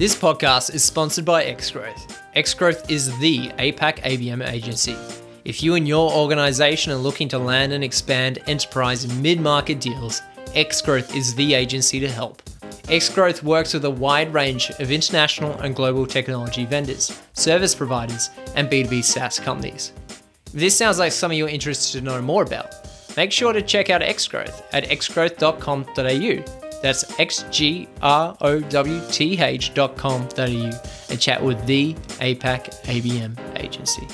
This podcast is sponsored by Xgrowth. Xgrowth is the APAC ABM agency. If you and your organization are looking to land and expand enterprise mid market deals, Xgrowth is the agency to help. Xgrowth works with a wide range of international and global technology vendors, service providers, and B2B SaaS companies. If this sounds like something you're interested to know more about, make sure to check out Xgrowth at xgrowth.com.au that's xgrowth dot xgrowth.com.au and chat with the APAC ABM agency.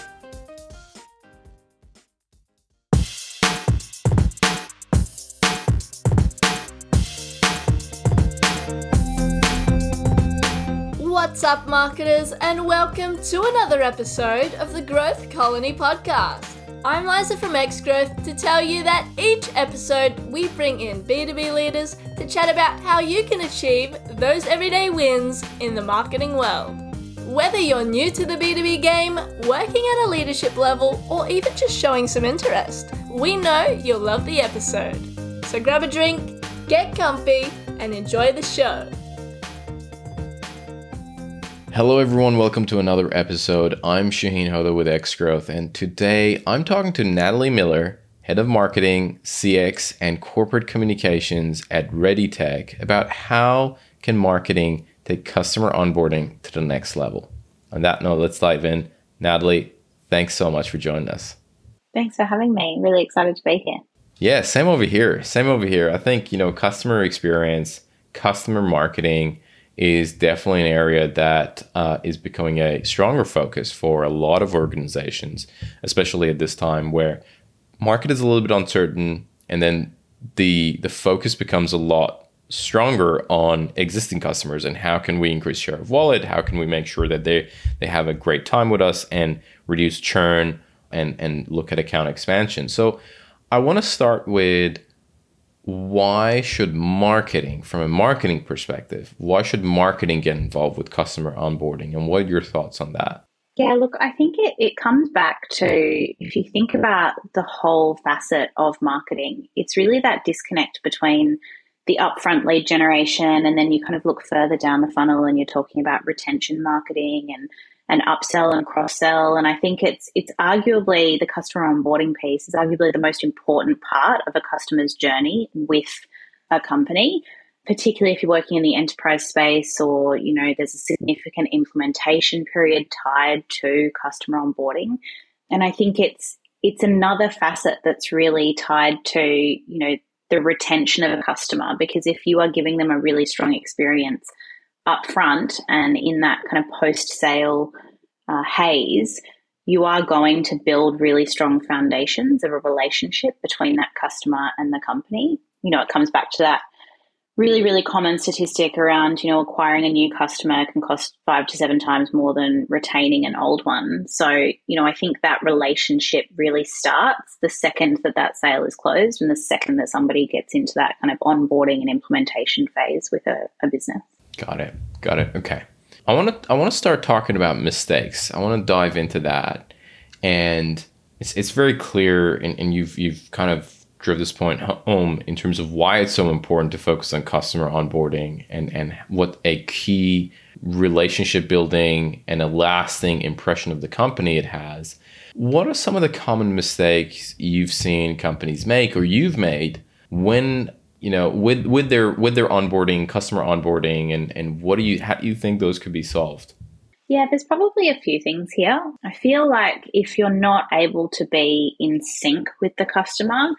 What's up, marketers, and welcome to another episode of the Growth Colony podcast. I'm Liza from Xgrowth to tell you that each episode we bring in B2B leaders to chat about how you can achieve those everyday wins in the marketing world. Whether you're new to the B2B game, working at a leadership level, or even just showing some interest, we know you'll love the episode. So grab a drink, get comfy, and enjoy the show. Hello, everyone. Welcome to another episode. I'm Shahin Hoda with Xgrowth, and today I'm talking to Natalie Miller, Head of Marketing, CX, and Corporate Communications at ReadyTech, about how can marketing take customer onboarding to the next level. On that note, let's dive in. Natalie, thanks so much for joining us. Thanks for having me. Really excited to be here. Yeah, same over here. Same over here. I think, you know, customer experience, customer marketing, is definitely an area that uh, is becoming a stronger focus for a lot of organizations, especially at this time where market is a little bit uncertain, and then the the focus becomes a lot stronger on existing customers and how can we increase share of wallet? How can we make sure that they they have a great time with us and reduce churn and and look at account expansion? So i want to start with why should marketing, from a marketing perspective, why should marketing get involved with customer onboarding? And what are your thoughts on that? Yeah, look, I think it, it comes back to if you think about the whole facet of marketing, it's really that disconnect between the upfront lead generation and then you kind of look further down the funnel and you're talking about retention marketing and and upsell and cross sell. And I think it's it's arguably the customer onboarding piece is arguably the most important part of a customer's journey with a company, particularly if you're working in the enterprise space or you know there's a significant implementation period tied to customer onboarding. And I think it's it's another facet that's really tied to you know the retention of a customer because if you are giving them a really strong experience upfront and in that kind of post sale uh, haze, you are going to build really strong foundations of a relationship between that customer and the company. You know, it comes back to that really, really common statistic around, you know, acquiring a new customer can cost five to seven times more than retaining an old one. So, you know, I think that relationship really starts the second that that sale is closed and the second that somebody gets into that kind of onboarding and implementation phase with a, a business. Got it. Got it. Okay. I want to I want to start talking about mistakes. I want to dive into that, and it's it's very clear, and, and you've you've kind of drove this point home in terms of why it's so important to focus on customer onboarding and and what a key relationship building and a lasting impression of the company it has. What are some of the common mistakes you've seen companies make or you've made when you know with with their with their onboarding customer onboarding and and what do you how do you think those could be solved? Yeah there's probably a few things here. I feel like if you're not able to be in sync with the customer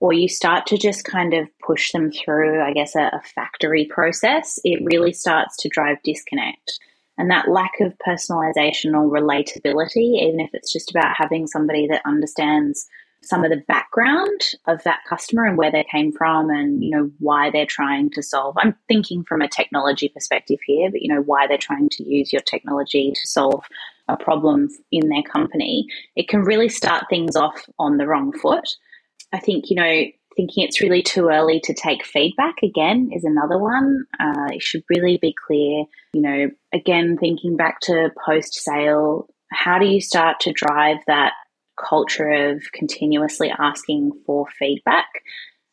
or you start to just kind of push them through i guess a, a factory process it really starts to drive disconnect. And that lack of personalization or relatability even if it's just about having somebody that understands some of the background of that customer and where they came from and you know why they're trying to solve i'm thinking from a technology perspective here but you know why they're trying to use your technology to solve a problem in their company it can really start things off on the wrong foot. I think you know thinking it's really too early to take feedback again is another one. Uh, it should really be clear you know again thinking back to post sale how do you start to drive that culture of continuously asking for feedback.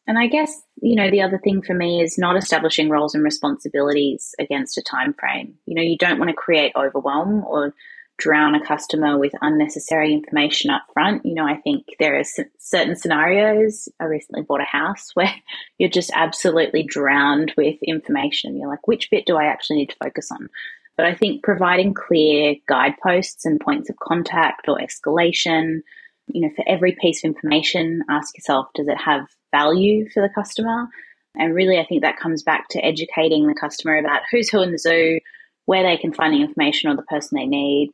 And I guess, you know, the other thing for me is not establishing roles and responsibilities against a time frame. You know, you don't want to create overwhelm or drown a customer with unnecessary information up front. You know, I think there are certain scenarios. I recently bought a house where you're just absolutely drowned with information. You're like, which bit do I actually need to focus on? But I think providing clear guideposts and points of contact or escalation, you know, for every piece of information, ask yourself, does it have value for the customer? And really, I think that comes back to educating the customer about who's who in the zoo, where they can find the information or the person they need,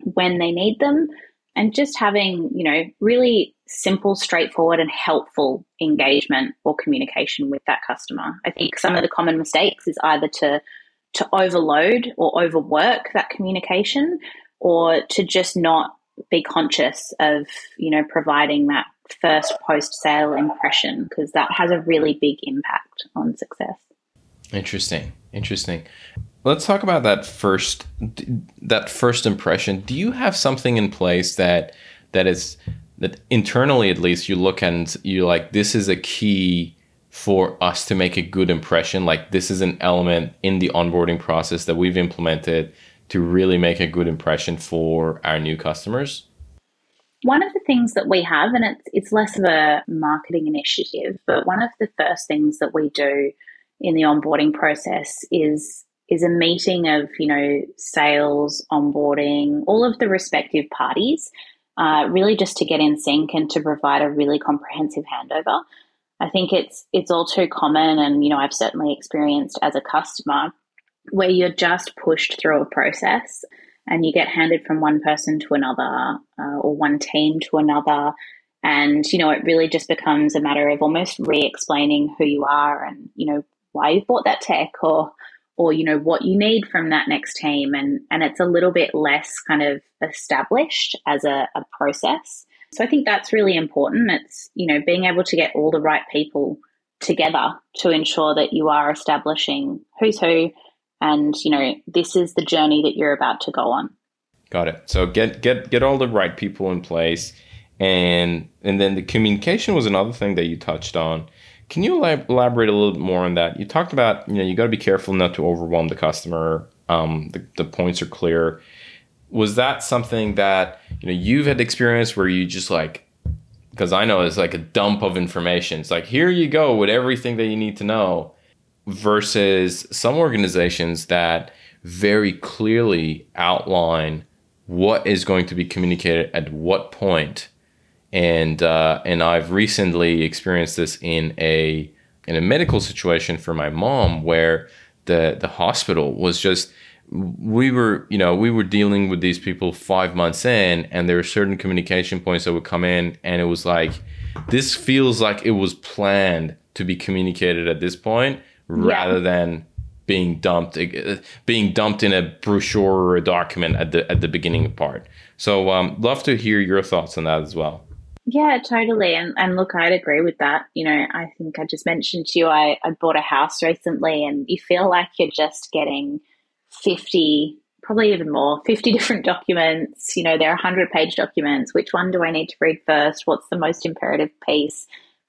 when they need them and just having, you know, really simple, straightforward, and helpful engagement or communication with that customer. I think some of the common mistakes is either to to overload or overwork that communication or to just not be conscious of, you know, providing that first post sale impression because that has a really big impact on success. Interesting. Interesting. Let's talk about that first that first impression. Do you have something in place that that is that internally at least you look and you like this is a key for us to make a good impression like this is an element in the onboarding process that we've implemented to really make a good impression for our new customers? One of the things that we have, and it's, it's less of a marketing initiative, but one of the first things that we do in the onboarding process is is a meeting of you know sales, onboarding, all of the respective parties, uh, really just to get in sync and to provide a really comprehensive handover. I think it's it's all too common, and you know I've certainly experienced as a customer where you're just pushed through a process and you get handed from one person to another uh, or one team to another. And you know it really just becomes a matter of almost re-explaining who you are and you know why you bought that tech or or you know what you need from that next team. And and it's a little bit less kind of established as a, a process so i think that's really important it's you know being able to get all the right people together to ensure that you are establishing who's who and you know this is the journey that you're about to go on got it so get get get all the right people in place and and then the communication was another thing that you touched on can you elaborate a little bit more on that? You talked about, you know, you got to be careful not to overwhelm the customer. Um, the, the points are clear. Was that something that, you know, you've had experience where you just like, because I know it's like a dump of information. It's like, here you go with everything that you need to know versus some organizations that very clearly outline what is going to be communicated at what point. and uh, and I've recently experienced this in a in a medical situation for my mom where the the hospital was just we were you know we were dealing with these people five months in and there were certain communication points that would come in and it was like this feels like it was planned to be communicated at this point rather than being dumped being dumped in a brochure or a document at the at the beginning part so um, love to hear your thoughts on that as well yeah, totally. And and look, I'd agree with that. You know, I think I just mentioned to you I, I bought a house recently and you feel like you're just getting 50, probably even more, 50 different documents. You know, there are 100 page documents. Which one do I need to read first? What's the most imperative piece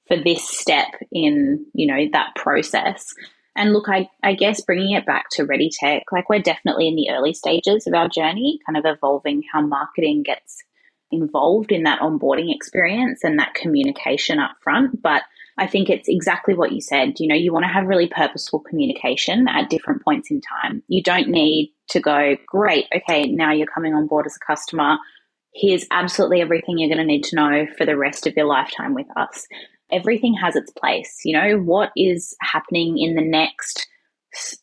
for this step in, you know, that process? And look, I, I guess bringing it back to ReadyTech, like we're definitely in the early stages of our journey, kind of evolving how marketing gets involved in that onboarding experience and that communication up front. But I think it's exactly what you said. You know, you want to have really purposeful communication at different points in time. You don't need to go, great, okay, now you're coming on board as a customer. Here's absolutely everything you're going to need to know for the rest of your lifetime with us. Everything has its place. You know, what is happening in the next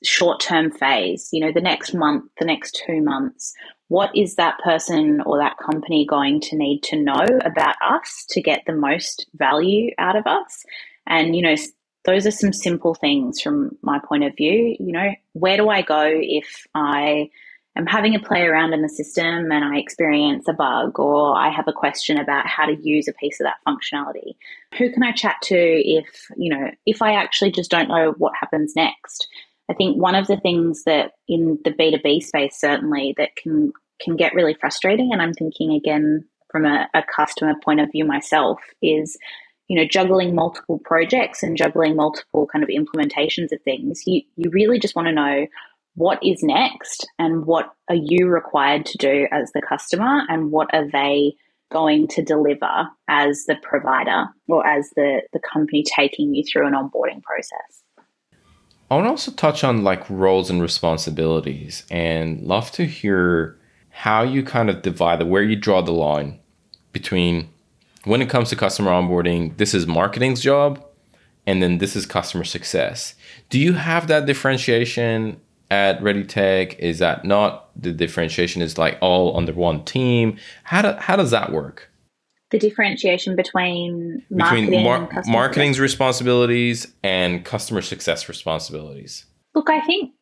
short term phase, you know, the next month, the next two months? What is that person or that company going to need to know about us to get the most value out of us? And, you know, those are some simple things from my point of view. You know, where do I go if I am having a play around in the system and I experience a bug or I have a question about how to use a piece of that functionality? Who can I chat to if, you know, if I actually just don't know what happens next? I think one of the things that in the B2B space, certainly, that can can get really frustrating. And I'm thinking again from a, a customer point of view myself is, you know, juggling multiple projects and juggling multiple kind of implementations of things, you, you really just want to know what is next and what are you required to do as the customer and what are they going to deliver as the provider or as the, the company taking you through an onboarding process. I want to also touch on like roles and responsibilities and love to hear how you kind of divide the where you draw the line between when it comes to customer onboarding, this is marketing's job, and then this is customer success. Do you have that differentiation at ReadyTech? Is that not the differentiation is like all under one team? How do, how does that work? The differentiation between marketing between mar- marketing's success. responsibilities and customer success responsibilities. Look, I think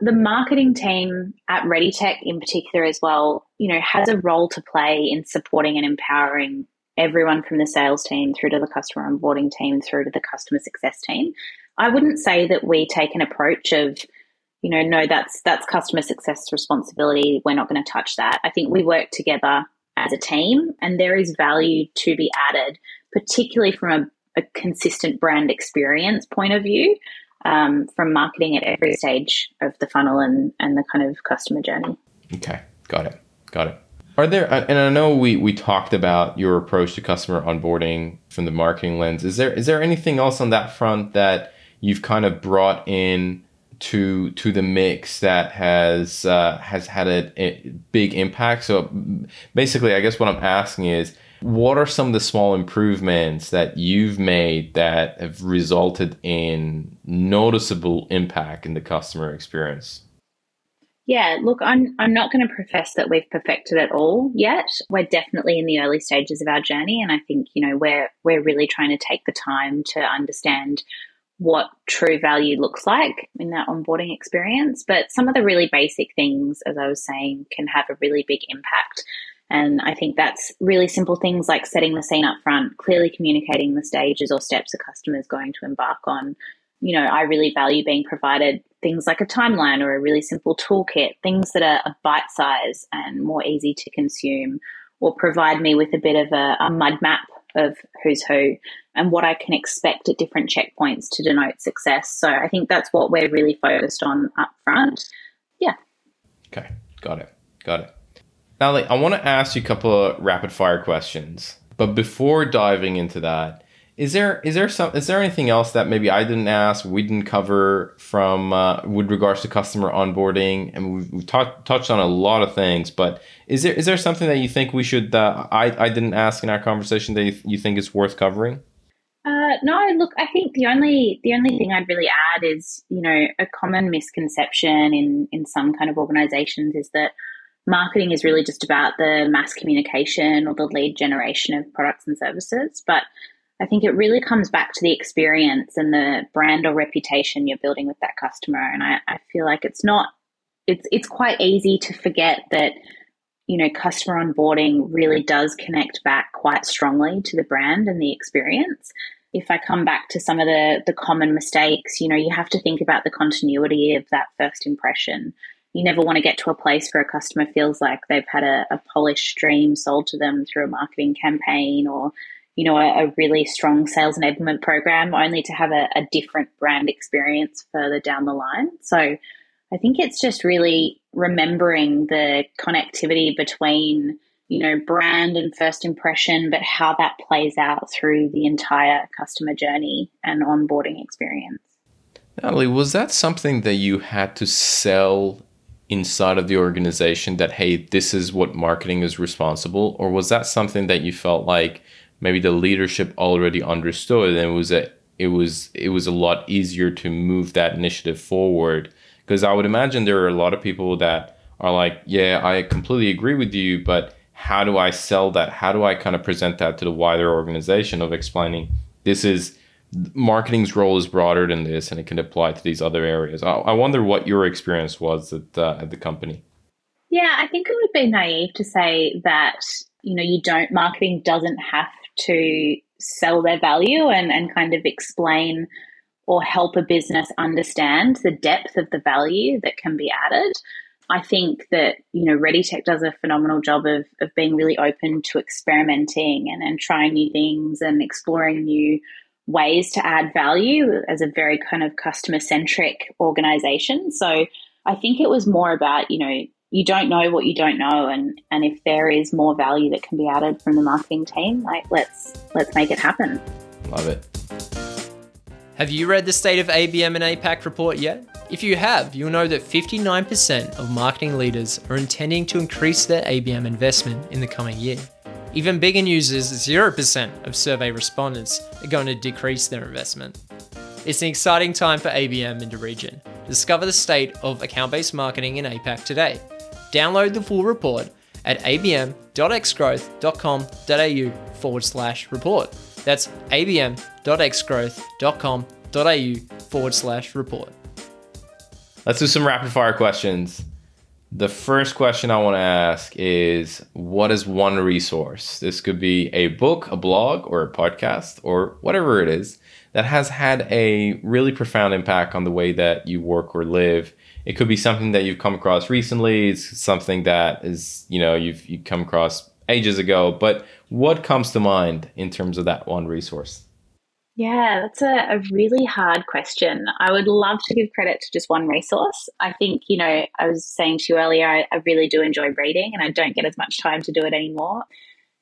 the marketing team at ReadyTech in particular as well, you know, has a role to play in supporting and empowering everyone from the sales team through to the customer onboarding team through to the customer success team. I wouldn't say that we take an approach of, you know, no, that's that's customer success responsibility. We're not going to touch that. I think we work together as a team, and there is value to be added, particularly from a, a consistent brand experience point of view, um, from marketing at every stage of the funnel and and the kind of customer journey. Okay, got it, got it. Are there, and I know we, we talked about your approach to customer onboarding from the marketing lens. Is there is there anything else on that front that you've kind of brought in to to the mix that has uh, has had a, a big impact? So basically, I guess what I'm asking is, what are some of the small improvements that you've made that have resulted in noticeable impact in the customer experience? Yeah, look, I'm I'm not going to profess that we've perfected it all yet. We're definitely in the early stages of our journey, and I think you know we're we're really trying to take the time to understand what true value looks like in that onboarding experience. But some of the really basic things, as I was saying, can have a really big impact. And I think that's really simple things like setting the scene up front, clearly communicating the stages or steps a customer is going to embark on, you know, I really value being provided things like a timeline or a really simple toolkit, things that are bite size and more easy to consume, or provide me with a bit of a, a mud map of who's who and what I can expect at different checkpoints to denote success. So I think that's what we're really focused on up front. Yeah. Okay, got it. Got it. Now, I want to ask you a couple of rapid fire questions. But before diving into that, is there is there some is there anything else that maybe I didn't ask, we didn't cover from uh, with regards to customer onboarding? And we've, we've touched on a lot of things, but is there is there something that you think we should uh, I I didn't ask in our conversation that you, you think is worth covering? Uh, no, look, I think the only the only thing I'd really add is you know a common misconception in in some kind of organisations is that marketing is really just about the mass communication or the lead generation of products and services, but I think it really comes back to the experience and the brand or reputation you're building with that customer. And I, I feel like it's not, it's, it's quite easy to forget that, you know, customer onboarding really does connect back quite strongly to the brand and the experience. If I come back to some of the, the common mistakes, you know, you have to think about the continuity of that first impression. You never want to get to a place where a customer feels like they've had a, a polished dream sold to them through a marketing campaign or you know, a, a, really strong sales enablement program, only to have a, a different brand experience further down the line. So I think it's just really remembering the connectivity between, you know, brand and first impression, but how that plays out through the entire customer journey and onboarding experience. Natalie, was that something that you had to sell inside of the organization that, hey, this is what marketing is responsible? Or was that something that you felt like maybe the leadership already understood and it was a it was it was a lot easier to move that initiative forward because I would imagine there are a lot of people that are like, yeah, I completely agree with you, but how do I sell that? How do I kind of present that to the wider organization of explaining this is marketing's role is broader than this and it can apply to these other areas. I, I wonder what your experience was at, uh, at the company. Yeah, I think it would be naive to say that you know you don't marketing doesn't have to sell their value and, and kind of explain or help a business understand the depth of the value that can be added. I think that, you know, ReadyTech does a phenomenal job of, of being really open to experimenting and, and trying new things and exploring new ways to add value as a very kind of customer centric organization. So I think it was more about, you know, you don't know what you don't know and and if there is more value that can be added from the marketing team, like let's let's make it happen. Love it. Have you read the State of ABM and APAC report yet? If you have, you'll know that 59% of marketing leaders are intending to increase their ABM investment in the coming year. Even bigger news is 0% of survey respondents are going to decrease their investment. It's an exciting time for ABM in the region. Discover the state of account based marketing in APAC today. Download the full report at abm.xgrowth.com.au forward slash report. That's abm.xgrowth.com.au forward slash report. Let's do some rapid fire questions. The first question I want to ask is What is one resource? This could be a book, a blog, or a podcast, or whatever it is that has had a really profound impact on the way that you work or live. It could be something that you've come across recently. It's something that is, you know, you've you come across ages ago. But what comes to mind in terms of that one resource? Yeah, that's a, a, really hard question. I would love to give credit to just one resource. I think, you know, I was saying to you earlier, I, I really do enjoy reading and I don't get as much time to do it anymore.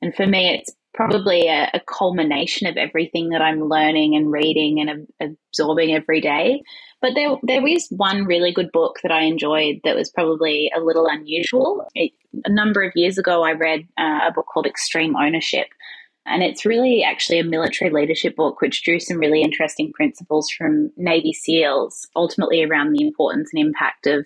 And for me, it's probably a, a culmination of everything that I'm learning and reading and ab- absorbing every day. But there, there is one really good book that I enjoyed that was probably a little unusual. It, a number of years ago, I read uh, a book called Extreme Ownership and it's really actually a military leadership book, which drew some really interesting principles from Navy SEALs, ultimately around the importance and impact of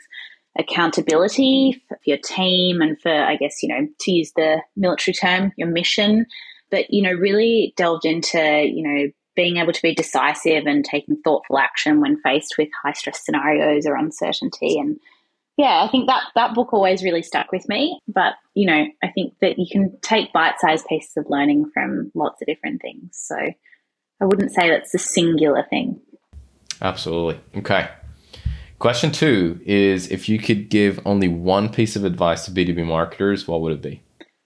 accountability for your team and for, I guess, you know, to use the military term, your mission. But, you know, really delved into, you know, being able to be decisive and taking thoughtful action when faced with high stress scenarios or uncertainty and yeah, I think that that book always really stuck with me. But you know, I think that you can take bite-sized pieces of learning from lots of different things. So I wouldn't say that's a singular thing. Absolutely. Okay. Question two is if you could give only one piece of advice to B2B marketers, what would it be?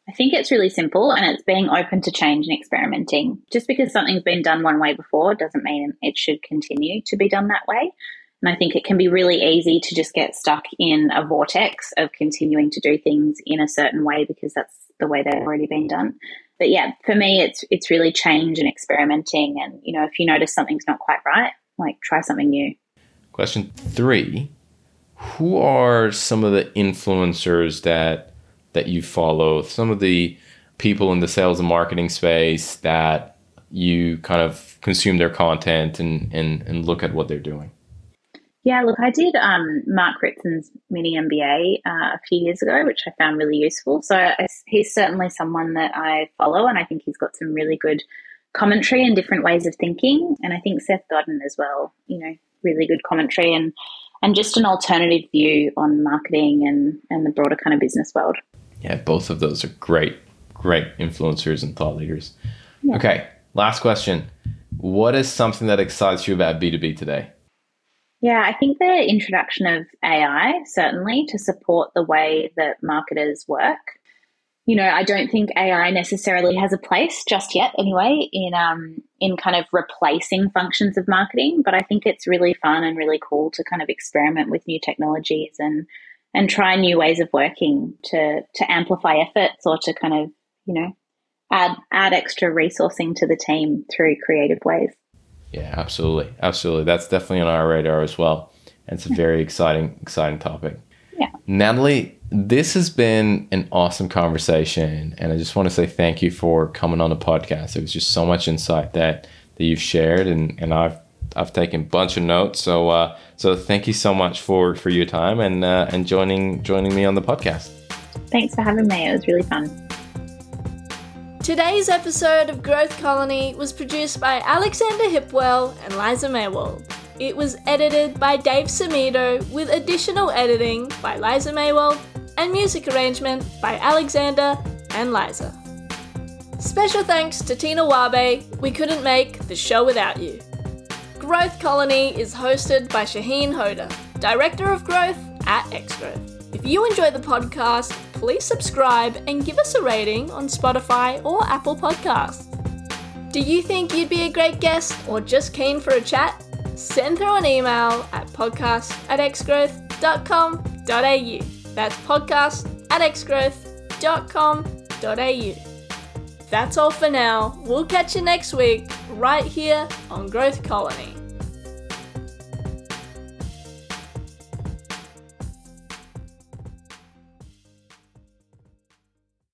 I think it's really simple and it's being open to change and experimenting. Just because something's been done one way before doesn't mean it should continue to be done that way. And I think it can be really easy to just get stuck in a vortex of continuing to do things in a certain way because that's the way they've already been done. But yeah, for me, it's it's really change and experimenting. And you know, if you notice something's not quite right, like try something new. Question three: Who are some of the influencers that that you follow? Some of the people in the sales and marketing space that you kind of consume their content and and, and look at what they're doing. Yeah, look, I did um, Mark Ritson mini MBA uh, a few years ago, which I found really useful. So he's certainly someone that I follow, and I think he's got some really good commentary and different ways of thinking. And I think Seth Godin as well, you know, really good commentary and and just an alternative view on marketing and and the broader kind of business world. Yeah, both of those are great, great influencers and thought leaders. Yeah. Okay, last question. What is something that excites you about B2B today? Yeah, I think the introduction of AI certainly to support the way that marketers work. You know, I don't think AI necessarily has a place just yet, anyway, in um, in kind of replacing functions of marketing. But I think it's really fun and really cool to kind of experiment with new technologies and and try new ways of working to to amplify efforts or to kind of you know add add extra resourcing to the team through creative ways. Yeah, absolutely, absolutely. That's definitely on our radar as well. And it's a very exciting, exciting topic. Yeah, Natalie, this has been an awesome conversation, and I just want to say thank you for coming on the podcast. It was just so much insight that that you've shared, and and I've I've taken a bunch of notes. So uh, so thank you so much for for your time and uh, and joining joining me on the podcast. Thanks for having me. It was really fun. Today's episode of Growth Colony was produced by Alexander Hipwell and Liza Maywald. It was edited by Dave Samido with additional editing by Liza Maywald and music arrangement by Alexander and Liza. Special thanks to Tina Wabe. We couldn't make the show without you. Growth Colony is hosted by Shahin Hoda, Director of Growth at Xgrowth. If you enjoy the podcast, please subscribe and give us a rating on Spotify or Apple Podcasts. Do you think you'd be a great guest or just keen for a chat? Send through an email at podcast at xgrowth.com.au. That's podcast at xgrowth.com.au. That's all for now. We'll catch you next week, right here on Growth Colony.